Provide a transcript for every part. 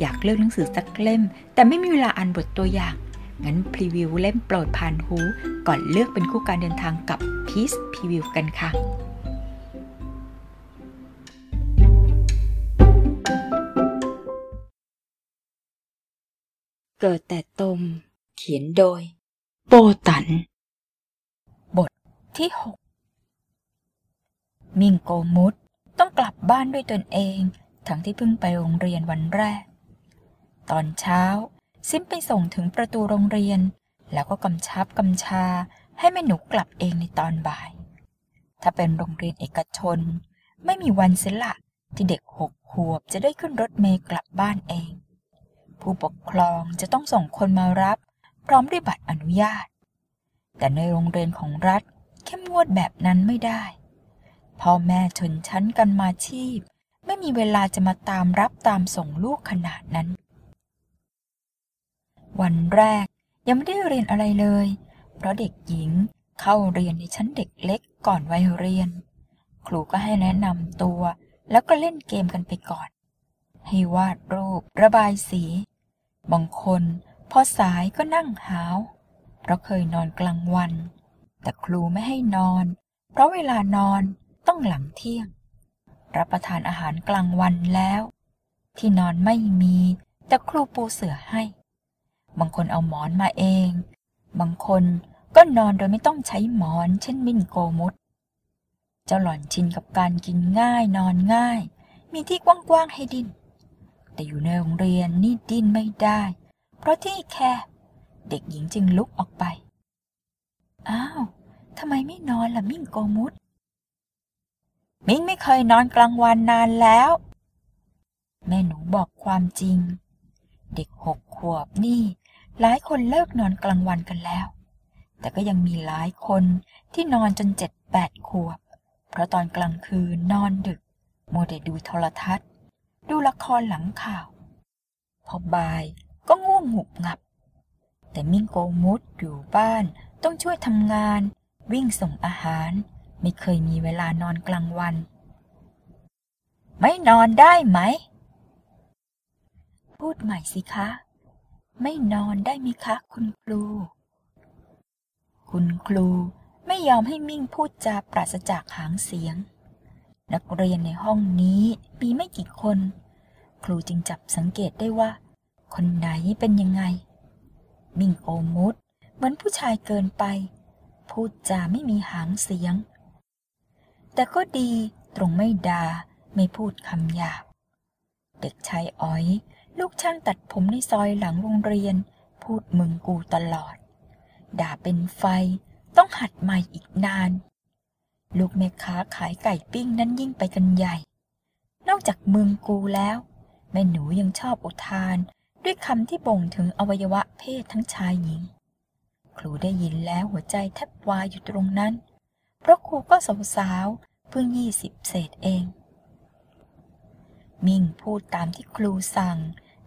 อยากเลือกหนังสือสักเล่ม แต่ไม่มีเวลาอ่านบทตัวอย่าง งั้นพรีวิวเล่มโปรดผ่านหู ก่อนเลือกเป็นคู่การเดินทางกับพีซพรีวิวกันค่ะเกิดแต่ตม เขียนโดย โปตัน บทที่หกมิงโกมุดต้องกลับบ้านด้วยตนเอง ทั้งที่เพิ่งไปโรงเรียนวันแรก ตอนเช้า ซิมไปส่งถึงประตูโรงเรียน แล้วก็กำชับกำชาให้แม่หนูกลับเองในตอนบ่าย ถ้าเป็นโรงเรียนเอกชน ไม่มีวันเสียละที่เด็กหกขวบจะได้ขึ้นรถเมล์กลับบ้านเอง ผู้ปกครองจะต้องส่งคนมารับ พร้อมด้วยบัตรอนุญาต แต่ในโรงเรียนของรัฐเข้มงวดแบบนั้นไม่ได้พ่อแม่ชนชั้นกันมาชีพ ไม่มีเวลาจะมาตามรับตามส่งลูกขนาดนั้น วันแรกยังไม่ได้เรียนอะไรเลย เพราะเด็กหญิงเข้าเรียนในชั้นเด็กเล็กก่อนวัยเรียน ครูก็ให้แนะนำตัว แล้วก็เล่นเกมกันไปก่อน ให้วาดรูประบายสี บางคนพอสายก็นั่งหาว เพราะเคยนอนกลางวัน แต่ครูไม่ให้นอน เพราะเวลานอนต้องหลังเที่ยง รับประทานอาหารกลางวันแล้ว ที่นอนไม่มีแต่ครูปูเสือให้ บางคนเอาหมอนมาเอง บางคนก็นอนโดยไม่ต้องใช้หมอน เช่นมินโกมุดเจ้าหล่อนชินกับการกินง่ายนอนง่าย มีที่กว้างๆให้ดิ้น แต่อยู่ในโรงเรียนนี่ดิ้นไม่ได้ เพราะที่แคบ เด็กหญิงจึงลุกออกไป อ้าว ทำไมไม่นอนล่ะมิ่งโกมุดมิ้งไม่เคยนอนกลางวันนานแล้ว แม่หนูบอกความจริง เด็กหกขวบนี่ หลายคนเลิกนอนกลางวันกันแล้ว แต่ก็ยังมีหลายคนที่นอนจนเจ็ดแปดขวบ เพราะตอนกลางคืนนอนดึกโมัวแต่ดูโทรทัศน์ ดูละครหลังข่าว พอบ่ายก็ง่วงหุบงับ แต่มิ่งโกมุดอยู่บ้านต้องช่วยทำงาน วิ่งส่งอาหาร ไม่เคยมีเวลานอนกลางวัน ไม่นอนได้ไหม พูดใหม่สิคะ ไม่นอนได้ไหมคะคุณครู คุณครูไม่ยอมให้มิ่งพูดจาปราศจากหางเสียง นักเรียนในห้องนี้มีไม่กี่คน ครูจึงจับสังเกตได้ว่า คนไหนเป็นยังไง มิ่งโอมุดเหมือนผู้ชายเกินไป พูดจาไม่มีหางเสียง แต่ก็ดีตรงไม่ดา่าไม่พูดคำหยาบ เด็กชายอ้อย ลูกช่างตัดผมในซอยหลังโรงเรียน พูดมึงกูตลอด ด่าเป็นไฟ ต้องหัดใหม่อีกนาน ลูกแม่ค้าขายไก่ปิ้งนั้นยิ่งไปกันใหญ่ นอกจากมึงกูแล้ว แม่หนูยังชอบอุทาน ด้วยคำที่บ่งถึงอวัยวะเพศทั้งชายหญิง ครูได้ยินแล้วหัวใจแทบวายอยู่ตรงนั้น เพราะครูก็สาวๆเพิ่งยี่สิบเศษเองมิ่งพูดตามที่ครูสั่ง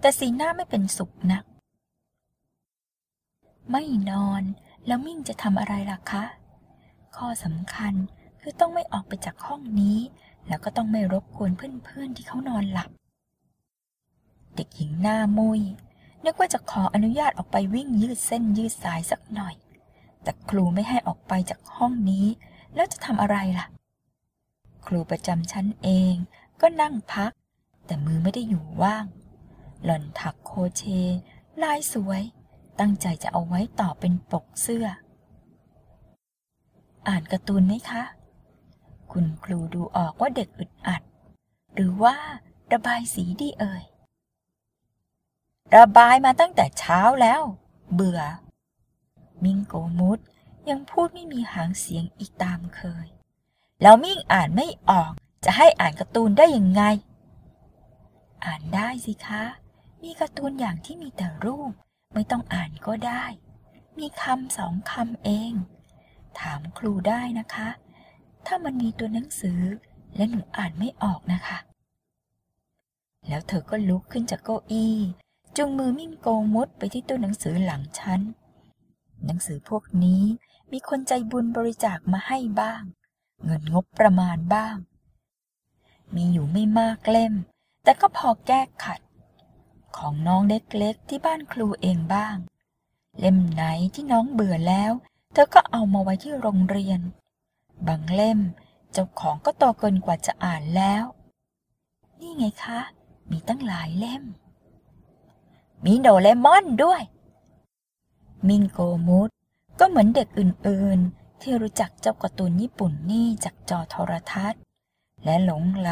แต่สีหน้าไม่เป็นสุขนัก ไม่นอนแล้วมิ่งจะทำอะไรล่ะคะ ข้อสำคัญคือต้องไม่ออกไปจากห้องนี้ แล้วก็ต้องไม่รบกวนเพื่อนๆที่เขานอนหลับ เด็กหญิงหน้ามุยนึกว่าจะขออนุญาตออกไปวิ่งยืดเส้นยืดสายสักหน่อย แต่ครูไม่ให้ออกไปจากห้องนี้ แล้วจะทำอะไรล่ะ ครูประจำชั้นเองก็นั่งพัก แต่มือไม่ได้อยู่ว่าง หล่อนถักโคเช ลายสวย ตั้งใจจะเอาไว้ต่อเป็นปกเสื้อ อ่านการ์ตูนไหมคะ คุณครูดูออกว่าเด็กอึดอัด หรือว่าระบายสีดีเอ่ย ระบายมาตั้งแต่เช้าแล้ว เบื่อ มิงโกมุดยังพูดไม่มีหางเสียงอีกตามเคย แล้วมิ่งอ่านไม่ออกจะให้อ่านการ์ตูนได้ยังไง อ่านได้สิคะ มีการ์ตูนอย่างที่มีแต่รูป ไม่ต้องอ่านก็ได้ มีคำสองคำเอง ถามครูได้นะคะ ถ้ามันมีตัวหนังสือ และหนูอ่านไม่ออกนะคะ แล้วเธอก็ลุกขึ้นจากเก้าอี้จุงมือมิ่งโกมุดไปที่ตัวหนังสือหลังชั้น หนังสือพวกนี้มีคนใจบุญบริจาคมาให้บ้าง เงินงบประมาณบ้าง มีอยู่ไม่มากเล่ม แต่ก็พอแก้ขัด ของน้องเล็กๆที่บ้านครูเองบ้าง เล่มไหนที่น้องเบื่อแล้ว เธอก็เอามาไว้ที่โรงเรียน บางเล่มเจ้าของก็โตเกินกว่าจะอ่านแล้ว นี่ไงคะ มีตั้งหลายเล่ม มีโดเรมอนด้วย มิงโกมุดก็เหมือนเด็กอื่นๆ ที่รู้จักเจ้าการ์ตูนญี่ปุ่นนี่จากจอโทรทัศน์ และหลงไหล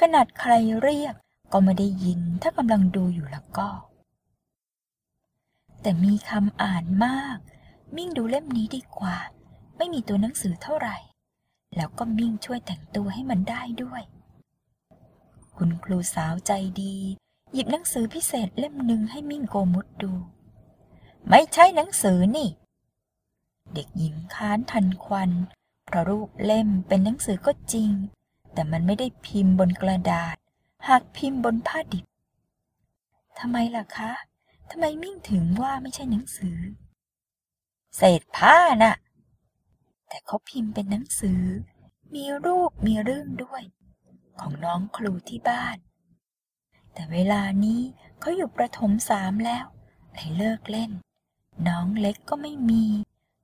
ขนาดใครเรียก ก็ไม่ได้ยินถ้ากำลังดูอยู่แล้วก็ แต่มีคำอ่านมาก มิ่งดูเล่มนี้ดีกว่า ไม่มีตัวหนังสือเท่าไหร่ แล้วก็มิ่งช่วยแต่งตัวให้มันได้ด้วย คุณครูสาวใจดี หยิบหนังสือพิเศษเล่มหนึ่งให้มิ่งโกมุดดู ไม่ใช่หนังสือนี่ เด็กหญิงค้านทันควันเพราะรูปเล่มเป็นหนังสือก็จริง แต่มันไม่ได้พิมพ์บนกระดาษ หากพิมพ์บนผ้าดิบทำไมล่ะคะทำไมมิ่งถึงว่าไม่ใช่หนังสือ เศษผ้าน่ะ แต่เขาพิมพ์เป็นหนังสือ มีรูปมีเรื่องด้วย ของน้องครูที่บ้าน แต่เวลานี้เขาอยู่ประถมสามแล้วเลยเลิกเล่น น้องเล็กก็ไม่มี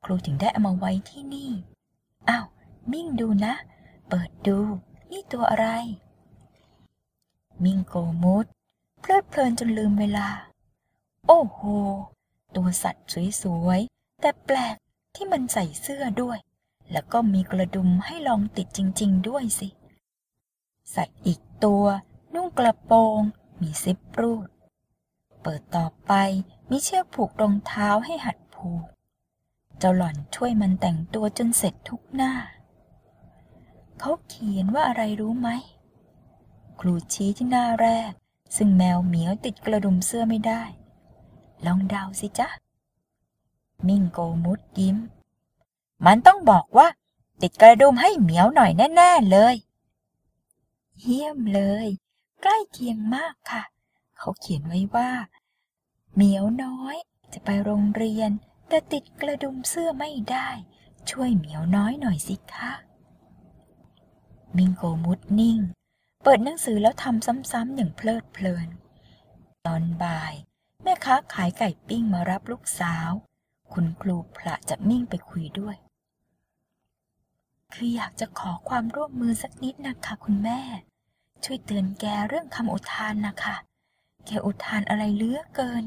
ครูถึงได้เอามาไว้ที่นี่ อ้าว มิ่งดูนะ เปิดดู นี่ตัวอะไร มิงโกมุดเพลิดเพลินจนลืมเวลา โอ้โห ตัวสัตว์สวยๆ แต่แปลกที่มันใส่เสื้อด้วย แล้วก็มีกระดุมให้ลองติดจริง ๆ ด้วยสิ สัตว์อีกตัว นุ่งกระโปรง มีซิปรูด เปิดต่อไปมีเชือกผูกรองเท้าให้หัดผูก เจ้าหล่อนช่วยมันแต่งตัวจนเสร็จทุกหน้า เขาเขียนว่าอะไรรู้ไหม รูชี้ที่หน้าแรก ซึ่งแมวเหมียวติดกระดุมเสื้อไม่ได้ ลองเดาสิจ๊ะ มิ่งโกมุดยิ้ม มันต้องบอกว่า ติดกระดุมให้เหมียวหน่อยแน่ๆเลย เยี่ยมเลย ใกล้เคียงมากค่ะ เขาเขียนไว้ว่า เหมียวน้อยจะไปโรงเรียน แต่ติดกระดุมเสื้อไม่ได้ ช่วยเหมียวน้อยหน่อยสิคะมิงโกมุดนิ่ง เปิดหนังสือแล้วทำซ้ำๆอย่างเพลิดเพลิน ตอนบ่าย แม่ค้าขายไก่ปิ้งมารับลูกสาว คุณครูพระจะมิ่งไปคุยด้วย คืออยากจะขอความร่วมมือสักนิดนะคะคุณแม่ ช่วยเตือนแกเรื่องคำอุทานนะคะ แกอุทานอะไรเลือเกิน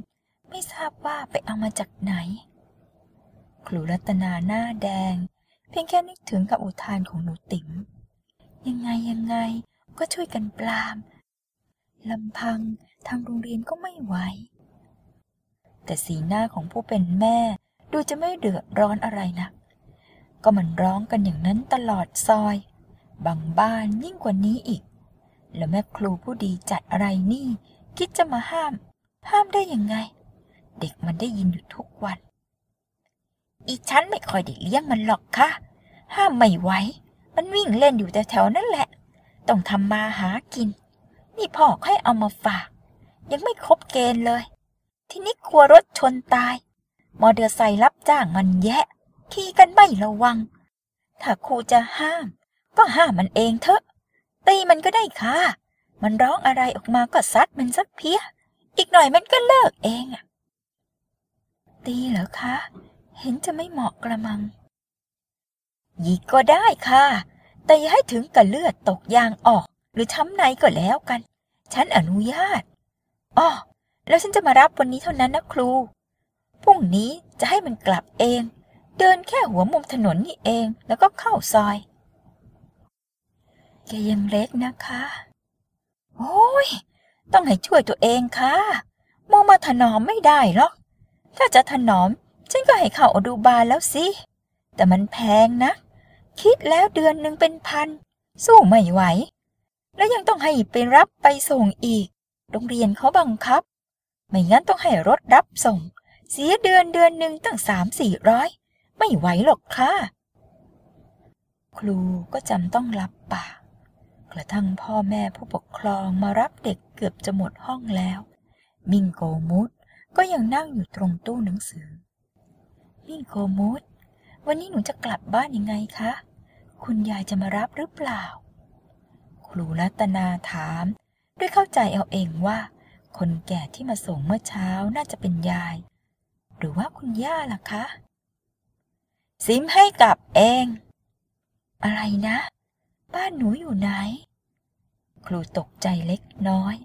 ไม่ทราบว่าไปเอามาจากไหน ครูรัตนาหน้าแดง เพียงแค่นึกถึงกับอุทานของหนูติ๋มยังไงยังไง ก็ช่วยกันปรามลำพังทางโรงเรียนก็ไม่ไหว แต่สีหน้าของผู้เป็นแม่ดูจะไม่เดือดร้อนอะไรนัก ก็มันร้องกันอย่างนั้นตลอดซอย บางบ้านยิ่งกว่านี้อีก แล้วแม่ครูผู้ดีจัดอะไรนี่ คิดจะมาห้าม ห้ามได้ยังไง เด็กมันได้ยินอยู่ทุกวัน อีฉันไม่คอยได้เลี้ยงมันหรอกค่ะ ห้ามไม่ไหว มันวิ่งเล่นอยู่แถวๆนั่นแหละ ต้องทำมาหากิน นี่พ่อให้เอามาฝาก ยังไม่ครบเกณฑ์เลย ทีนี้กลัวรถชนตาย มอเตอร์ไซค์รับจ้างมันแยะ ขี่กันไม่ระวัง ถ้าครูจะห้าม ก็ห้ามมันเองเถอะ ตีมันก็ได้ค่ะ มันร้องอะไรออกมาก็ซัดมันสักเพียอีกหน่อยมันก็เลิกเองอะตีเหรอคะ เห็นจะไม่เหมาะกระมังยีกก็ได้ค่ะ แต่อย่าให้ถึงกับเลือดตกยางออก หรือช้ำในก็แล้วกัน ฉันอนุญาตอ้อแล้วฉันจะมารับวันนี้เท่านั้นนะครู พรุ่งนี้จะให้มันกลับเอง เดินแค่หัวมุมถนนนี่เอง แล้วก็เข้าซอย แกยังเล็กนะคะ โอ้ย ต้องให้ช่วยตัวเองค่ะมองมาถนอมไม่ได้หรอก ถ้าจะถนอม ฉันก็ให้เข้าอดูบาลแล้วสิ แต่มันแพงนะ คิดแล้วเดือนหนึ่งเป็นพัน สู้ไม่ไหว แล้วยังต้องให้ไปรับไปส่งอีก โรงเรียนเขาบังคับ ไม่งั้นต้องให้รถรับส่ง เสียเดือนเดือนหนึ่งตั้งสามสี่ร้อย ไม่ไหวหรอกค่ะ ครูก็จำต้องรับปาก กระทั่งพ่อแม่ผู้ปกครองมารับเด็กเกือบจะหมดห้องแล้ว มิงโกมุดก็ยังนั่งอยู่ตรงตู้หนังสือ มิงโกมุดวันนี้หนูจะกลับบ้านยังไงคะ คุณยายจะมารับหรือเปล่า ครูรัตนาถาม ด้วยเข้าใจเอาเองว่า คนแก่ที่มาส่งเมื่อเช้าน่าจะเป็นยาย หรือว่าคุณย่าล่ะคะ ซิมให้กลับเอง อะไรนะ บ้านหนูอยู่ไหน ครูตกใจเล็กน้อย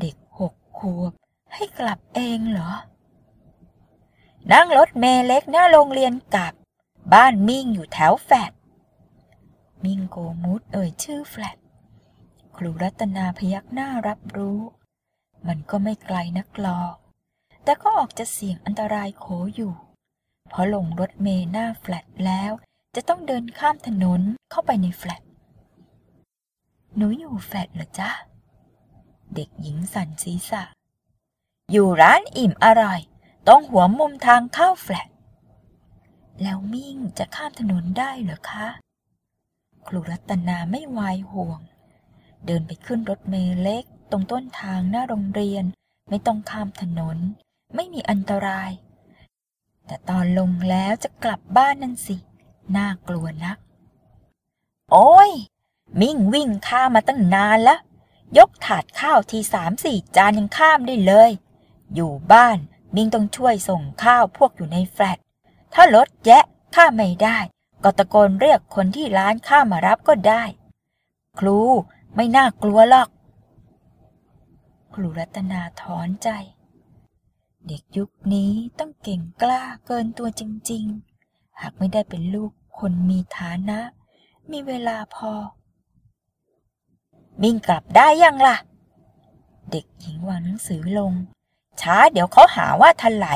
เด็กหกขวบให้กลับเองเหรอ นั่งรถเมล์เล็กหน้าโรงเรียนกลับ บ้านมิ่งอยู่แถวแฟด มิ่งโกมุดเอ่ยชื่อแฟลตครูรัตนาพยักหน้ารับรู้ มันก็ไม่ไกลนักหรอก แต่ก็ออกจะเสี่ยงอันตรายโขอยู่ เพราะลงรถเมล์หน้าแฟลตแล้วจะต้องเดินข้ามถนนเข้าไปในแฟลต หนูอยู่แฟลตเหรอจ๊ะ เด็กหญิงสันศีรษะ อยู่ร้านอิ่มอร่อย ต้องหัวมุมทางเข้าแฟลต แล้วมิ่งจะข้ามถนนได้เหรอคะ ครูรัตนาไม่วายห่วง เดินไปขึ้นรถเมล์เล็ก ตรงต้นทางหน้าโรงเรียน ไม่ต้องข้ามถนน ไม่มีอันตราย แต่ตอนลงแล้วจะกลับบ้านนั่นสิ น่ากลัวนัก โอ้ย มิ่งวิ่งข้ามมาตั้งนานแล้วยกถาดข้าวทีสามสี่จานยังข้ามได้เลย อยู่บ้านมิ่งต้องช่วยส่งข้าวพวกอยู่ในแฟลตถ้ารถแยะข้าไม่ได้ ก็ตะโกนเรียกคนที่ร้านข้ามารับก็ได้ ครูไม่น่ากลัวหรอก ครูรัตนาถอนใจ เด็กยุคนี้ต้องเก่งกล้าเกินตัวจริง ๆ หากไม่ได้เป็นลูกคนมีฐานะ มีเวลาพอ มิ่งกลับได้ยังล่ะ เด็กหญิงวางหนังสือลง ช้าเดี๋ยวเขาหาว่าทันไหล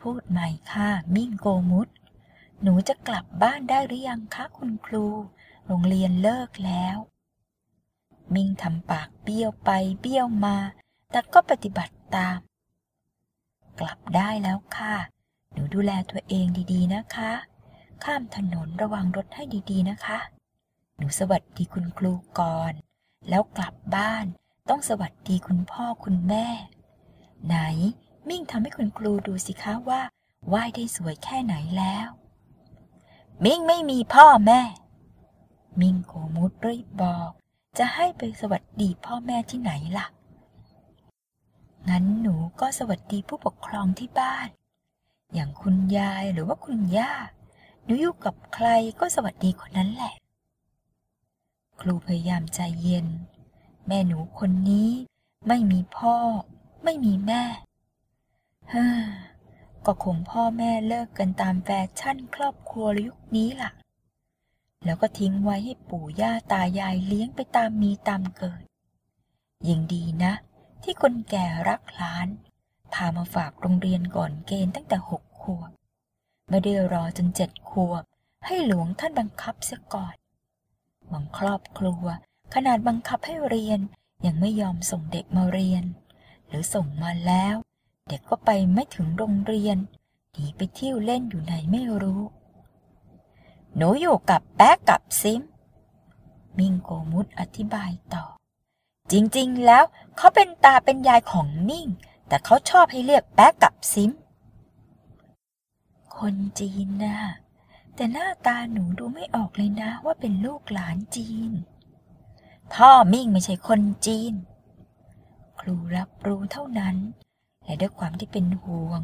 พูดใหม่ค่ะ มิ่งโกมุด หนูจะกลับบ้านได้หรือยังคะคุณครู โรงเรียนเลิกแล้ว มิ่งทำปากเบี้ยวไปเบี้ยวมา แต่ก็ปฏิบัติตาม กลับได้แล้วค่ะ หนูดูแลตัวเองดีๆนะคะ ข้ามถนนระวังรถให้ดีๆนะคะ หนูสวัสดีคุณครูก่อน แล้วกลับบ้านต้องสวัสดีคุณพ่อคุณแม่ ไหน มิ่งทำให้คุณครูดูสิคะว่าว่ายได้สวยแค่ไหนแล้ว มิงไม่มีพ่อแม่ มิงโกมุดรีบบอก จะให้ไปสวัสดีพ่อแม่ที่ไหนล่ะ งั้นหนูก็สวัสดีผู้ปกครองที่บ้าน อย่างคุณยายหรือว่าคุณย่า หนูอยู่กับใครก็สวัสดีคนนั้นแหละ ครูพยายามใจเย็น แม่หนูคนนี้ ไม่มีพ่อ ไม่มีแม่ เฮ้อ ก็คงพ่อแม่เลิกกันตามแฟชั่นครอบครัวยุคนี้ล่ะ แล้วก็ทิ้งไว้ให้ปู่ย่าตายายเลี้ยงไปตามมีตามเกิด ยิ่งดีนะ ที่คนแก่รักหลาน พามาฝากโรงเรียนก่อนเกณฑ์ตั้งแต่หกขวบ ไม่ได้รอจนเจ็ดขวบ ให้หลวงท่านบังคับเสียก่อนบางครอบครัว ขนาดบังคับให้เรียนยังไม่ยอมส่งเด็กมาเรียน หรือส่งมาแล้ว เด็กก็ไปไม่ถึงโรงเรียน หนีไปเที่ยวเล่นอยู่ไหนไม่รู้ หนูอยู่กับแป๊กกับซิม มิงโกมุดอธิบายต่อ จริงๆ แล้วเขาเป็นตาเป็นยายของมิ่ง แต่เขาชอบให้เรียกแป๊กกับซิม คนจีนนะแต่หน้าตาหนูดูไม่ออกเลยนะว่าเป็นลูกหลานจีน พ่อมิ่งไม่ใช่คนจีน ครูรับรู้เท่านั้น และด้วยความที่เป็นห่วง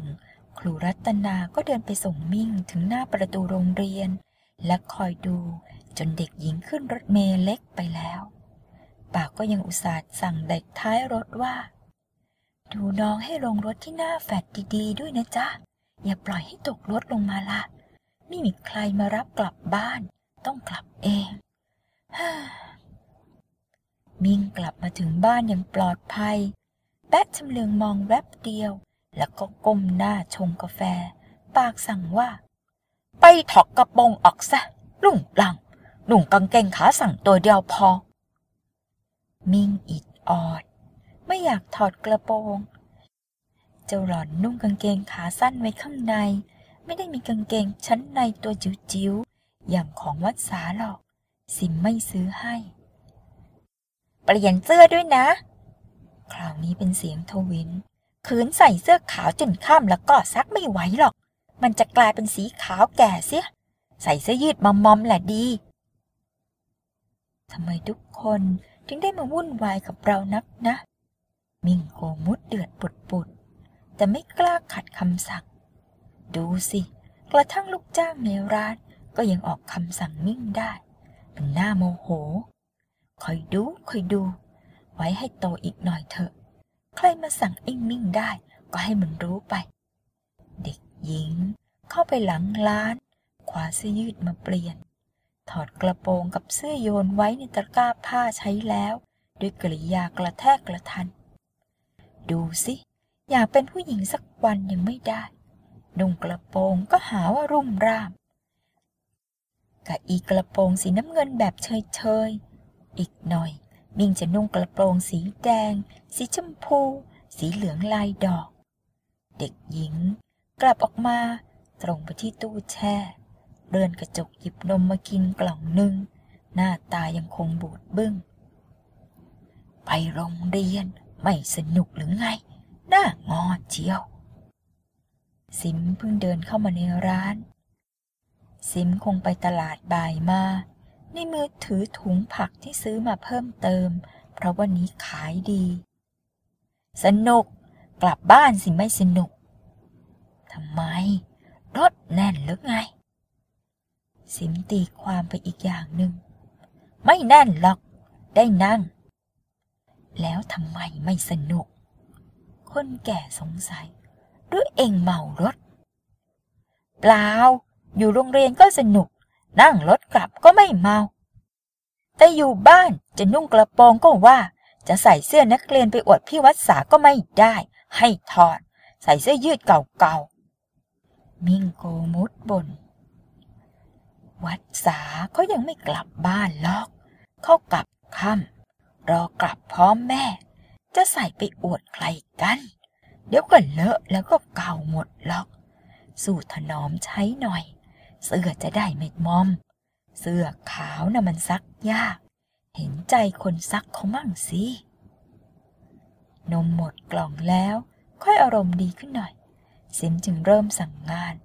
ครูรัตนาก็เดินไปส่งมิ่งถึงหน้าประตูโรงเรียน และคอยดูจนเด็กหญิงขึ้นรถเมล์เล็กไปแล้ว ปากก็ยังอุตส่าห์สั่งเด็กท้ายรถว่า ดูน้องให้ลงรถที่หน้าแฟดดีๆ ด้วยนะจ๊ะ อย่าปล่อยให้ตกรถลงมาละไม่มีใครมารับกลับบ้าน ต้องกลับเองมิ่งกลับมาถึงบ้านอย่างปลอดภัย แป๊ะชำเลืองมองแวบเดียว แล้วก็ก้มหน้าชงกาแฟ ปากสั่งว่า ไปถอกกระโปรงออกซะลุ่งหลังหนุ่งกางเกงขาสั่งตัวเดียวพอ มิ่งอิดออด ไม่อยากถอดกระโปรง เจ้าหล่อนนุ่งกางเกงขาสั้นไว้ข้างใน ไม่ได้มีกางเกงชั้นในตัวจิ๋วๆ อย่างของวัดสาหรอก สิมไม่ซื้อให้ เปลี่ยนเสื้อด้วยนะ คราวนี้เป็นเสียงทวินคืนใส่เสื้อขาวจนข้ามแล้วก็ซักไม่ไหวหรอก มันจะกลายเป็นสีขาวแก่เสีย ใส่เสื้อยืดมอมๆแหละดีทำไมทุกคนถึงได้มาวุ่นวายกับเรานักนะ มิ่งโกมุดเดือดปุดปุดแต่ไม่กล้าขัดคำสั่ง ดูสิ กระทั่งลูกจ้างในร้านก็ยังออกคำสั่งมิ่งได้ มันน่าโมโหคอยดูคอยดู ไว้ให้โตอีกหน่อยเถอะ ใครมาสั่งไอ้มิ่งได้ ก็ให้มันรู้ไป เด็กหญิง เข้าไปหลังร้านคว้าเสื้อยืดมาเปลี่ยน ถอดกระโปรงกับเสื้อโยนไว้ในตะกร้าผ้าใช้แล้ว ด้วยกริยากระแทกกระทัน ดูสิ อยากเป็นผู้หญิงสักวันยังไม่ได้นุ่งกระโปรงก็หาว่ารุ่มร่ามกับอีกระโปรงสีน้ำเงินแบบเฉยๆ อีกหน่อย มิ่งจะนุ่งกระโปรงสีแดง สีชมพู สีเหลืองลายดอก เด็กหญิง กลับออกมา ตรงไปที่ตู้แช่ เดินกระจกหยิบนมมากินกล่องหนึ่ง หน้าตายังคงบูดบึ้ง ไปโรงเรียนไม่สนุกหรือไง หน้างอเจียว ซิมเพิ่งเดินเข้ามาในร้าน ซิมคงไปตลาดบ่ายมา ในมือถือถุงผักที่ซื้อมาเพิ่มเติม เพราะวันนี้ขายดี สนุก กลับบ้านสิไม่สนุกทำไม รถแน่นหรือไงซิมตีความไปอีกอย่างหนึ่ง ไม่แน่นหรอก ได้นั่ง แล้วทำไมไม่สนุก คนแก่สงสัยหรือเองเมารถ เปล่า อยู่โรงเรียนก็สนุก นั่งรถกลับก็ไม่เมา แต่อยู่บ้านจะนุ่งกระโปรงก็ว่า จะใส่เสื้อนักเรียนไปอวดพี่วัดสาก็ไม่ได้ ให้ถอด ใส่เสื้อยืดเก่าๆ มิ่งโกมุดบน วัดสาเขายังไม่กลับบ้านหรอก เขากลับค่ำรอกลับพร้อมแม่ จะใส่ไปอวดใครกัน เดี๋ยวก็เลอะแล้วก็เก่าหมดหรอก สู่ถนอมใช้หน่อย เสื้อจะได้ไม่มอม เสื้อขาวน่ะมันซักยาก เห็นใจคนซักเขามั่งสิ นมหมดกล่องแล้ว ค่อยอารมณ์ดีขึ้นหน่อย ซิมจึงเริ่มสั่งงาน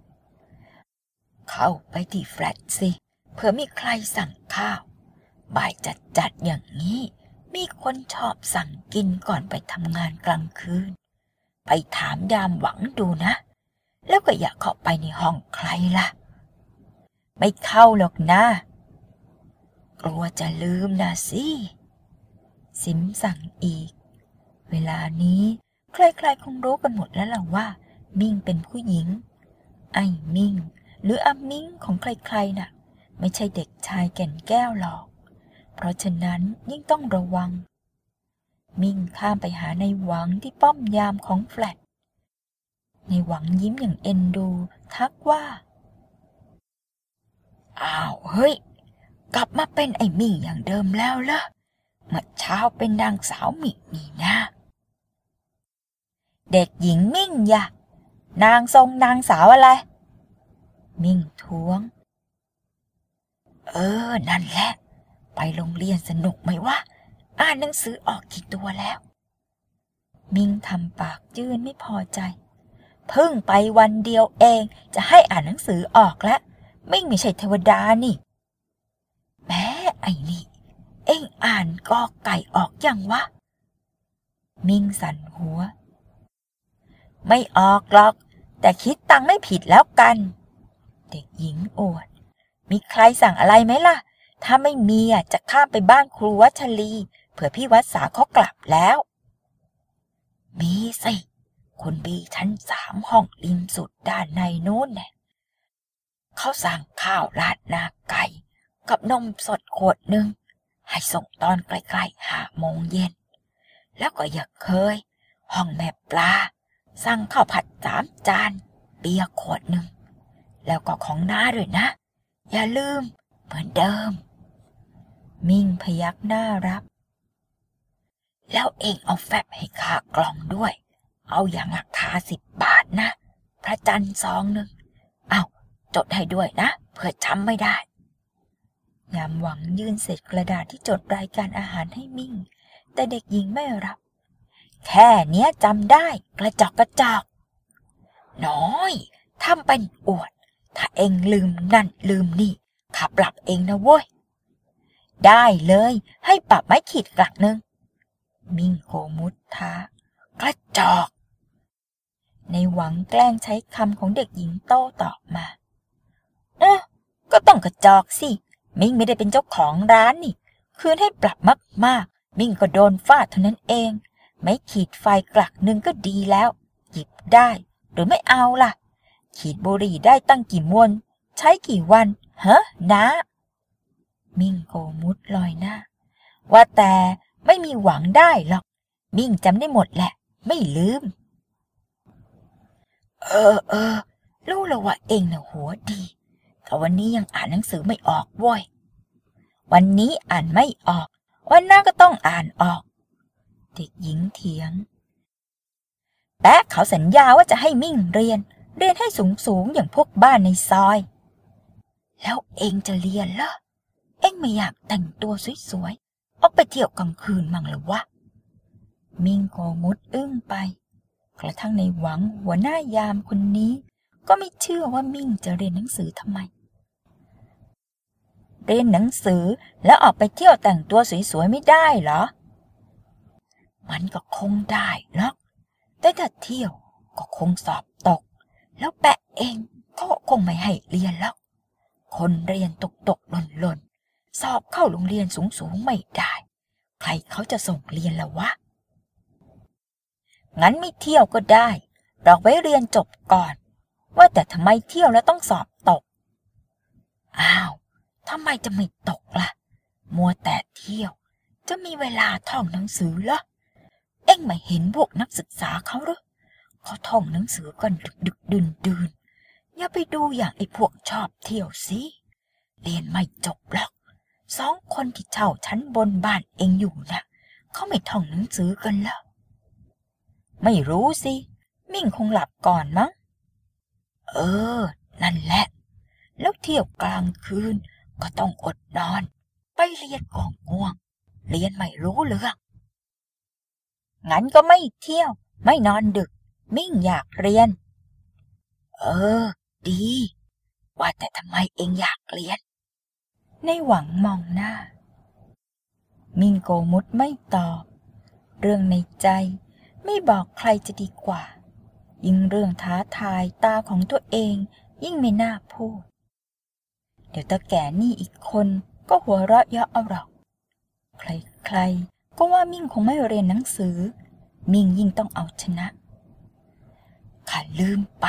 เข้าไปที่แฟลตสิ เผื่อมีใครสั่งข้าว บ่ายจัดจัดๆอย่างนี้ มีคนชอบสั่งกินก่อนไปทำงานกลางคืน ไปถามยามหวังดูนะ แล้วก็อย่าเข้าไปในห้องใครล่ะ ไม่เข้าหรอกนะ กลัวจะลืมนะสิซิมสั่งอีก เวลานี้ใครๆคงรู้กันหมดแล้วล่ะว่า มิ่งเป็นผู้หญิง ไอ้มิ่ง หรืออามิ่งของใครๆน่ะ ไม่ใช่เด็กชายแก่นแก้วหรอก เพราะฉะนั้นยิ่งต้องระวัง มิ่งข้ามไปหาในหวังที่ป้อมยามของแฟลตในหวังยิ้มอย่างเอ็นดู ทักว่า อ้าวเฮ้ย กลับมาเป็นไอ้มิ่งอย่างเดิมแล้วเหรอเมื่อเช้าเป็นนางสาวมิ่งนี่นะ เด็กหญิงมิ่งยะนางทรงนางสาวอะไร มิ่งท้วง เออ นั่นแหละ ไปโรงเรียนสนุกไหมวะ อ่านหนังสือออกกี่ตัวแล้ว มิ่งทำปากยื่นไม่พอใจ เพิ่งไปวันเดียวเองจะให้อ่านหนังสือออกแล้ว ม่ไม่ใช่เทวดานี่ แม้ไอ้นี่ เอ็งอ่านกอไก่ออกยังวะ มิ่งสันหัว ไม่ออกหรอก แต่คิดตังไม่ผิดแล้วกัน เด็กหญิงอวด มีใครสั่งอะไรไหมล่ะ ถ้าไม่มีอะจะข้ามไปบ้านครูวัชรี เผื่อพี่วัดสาเขากลับแล้ว มีสิคุณบีชั้นสามห้องริมสุดด้านในนู้นเนี่ย เขาสั่งข้าวราดหนาไก่กับนมสดขวดหนึ่งให้ส่งตอนใกล้ๆห้าโมงเย็น แล้วก็อย่าเคย ห้องแม่ปลา สั่งข้าวผัดสามจาน เบียร์ขวดหนึ่ง แล้วก็ของน้าด้วยนะ อย่าลืมเหมือนเดิม มิ่งพยักหน้ารับ แล้วเองเอาแฟบให้ข้ากล่องด้วย เอาอย่างราคาสิบบาทนะ พระจันทร์ซองหนึ่งเอา จดให้ด้วยนะ เพื่อจำไม่ได้ ยามหวังยื่นเศษกระดาษที่จดรายการอาหารให้มิ่ง แต่เด็กหญิงไม่รับ แค่เนี้ยจำได้กระจอกกระจอกน้อยทำเป็นอวด ถ้าเองลืมนั่นลืมนี่ขับหลับเองนะเว้ย ได้เลย ให้ปรับไม้ขีดกลักหนึ่งมิ่งโกมุดท้ากระจอก ในหวังแกล้งใช้คำของเด็กหญิงโต้ตอบมา ก็ต้องกระจอกสิ มิ่งไม่ได้เป็นเจ้าของร้านนี่ คืนให้ปรับมากๆ มิ่งก็โดนฟาดเท่านั้นเอง ไม่ขีดไฟกลักหนึ่งก็ดีแล้ว หยิบได้ หรือไม่เอาล่ะ ขีดบุหรี่ได้ตั้งกี่มวน ใช้กี่วันเฮ้นะ มิ่งโกมุดลอยหน้า ว่าแต่ไม่มีหวังได้หรอก มิ่งจำได้หมดแหละ ไม่ลืม เออเออรู้แล้วว่าเองน่ะหัวดี แต่วันนี้ยังอ่านหนังสือไม่ออกว้ย วันนี้อ่านไม่ออก วันหน้าก็ต้องอ่านออก เด็กหญิงเถียง แป๊ะเขาสัญญาว่าจะให้มิ่งเรียน เรียนให้สูงสูงอย่างพวกบ้านในซอย แล้วเองจะเรียนเหรอ เองไม่อยากแต่งตัวสวยๆ ออกไปเที่ยวกลางคืนมั่งหรือวะ มิ่งโกมุดอึ้งไป กระทั่งในหวังหัวหน้ายามคนนี้ก็ไม่เชื่อว่ามิ่งจะเรียนหนังสือทำไม เรียนหนังสือ แล้วออกไปเที่ยวแต่งตัวสวยๆไม่ได้เหรอ มันก็คงได้หรอกแต่ถ้าเที่ยวก็คงสอบตก แล้วแปะเองก็คงไม่ให้เรียนแล้วคนเรียนตกตกหล่นหล่นสอบเข้าโรงเรียนสูงสูงไม่ได้ ใครเขาจะส่งเรียนละวะ งั้นไม่เที่ยวก็ได้รอกไว้เรียนจบก่อน ว่าแต่ทำไมเที่ยวแล้วต้องสอบตก อ้าว ทำไมจะไม่ตกล่ะ มัวแต่เที่ยว จะมีเวลาท่องหนังสือเหรอ เอ็งไม่เห็นพวกนักศึกษาเขาหรือเขาท่องหนังสือกันดึกดึกดื่นดื่นอย่าไปดูอย่างไอ้พวกชอบเที่ยวสิ เรียนไม่จบหรอก สองคนที่เช่าชั้นบนบ้านเองอยู่นะเขาไม่ท่องหนังสือกันแล้ว ไม่รู้สิ มิ่งคงหลับก่อนมั้ง เออ นั่นแหละ แล้วเที่ยวกลางคืน ก็ต้องอดนอน ไปเรียนกองง่วง เรียนไม่รู้เรื่อง งั้นก็ไม่เที่ยว ไม่นอนดึก มิ่งอยากเรียน เออ ดี ว่าแต่ทำไมเองอยากเรียน ในหวังมองหน้า มิ่งโกมุดไม่ตอบ เรื่องในใจไม่บอกใครจะดีกว่า ยิ่งเรื่องท้าทายตาของตัวเองยิ่งไม่น่าพูด เดี๋ยวตาแก่นี่อีกคนก็หัวเราะเยาะเอาหรอก ใครๆ ก็ว่ามิ่งคงไม่เรียนหนังสือ มิ่งยิ่งต้องเอาชนะ ข้าลืมไป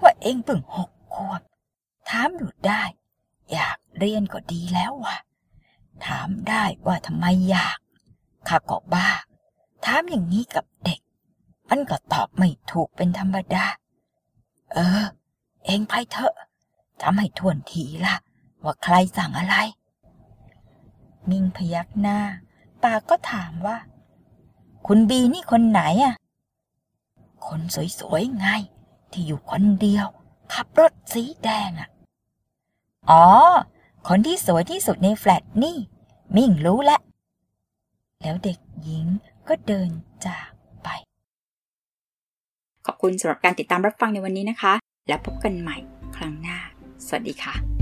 ว่าเองเพิ่งหกขวบ ถามอยู่ได้ อยากเรียนก็ดีแล้ววะถามได้ว่าทำไมอยาก ข้าก็บ้า ถามอย่างนี้กับเด็ก มันก็ตอบไม่ถูกเป็นธรรมดา เออ เองไปเถอะจำให้ทวนทีละ ว่าใครสั่งอะไร มิงพยักหน้า ปาก็ถามว่า คุณบีนี่คนไหนอะคนสวยๆไง ที่อยู่คนเดียว ขับรถสีแดงอะอ๋อ คนที่สวยที่สุดในแฟลตนี่ มิ่งรู้แล้วแล้วเด็กหญิงก็เดินจากไป ขอบคุณสำหรับการติดตามรับฟังในวันนี้นะคะ แล้วพบกันใหม่ครั้งหน้า สวัสดีค่ะ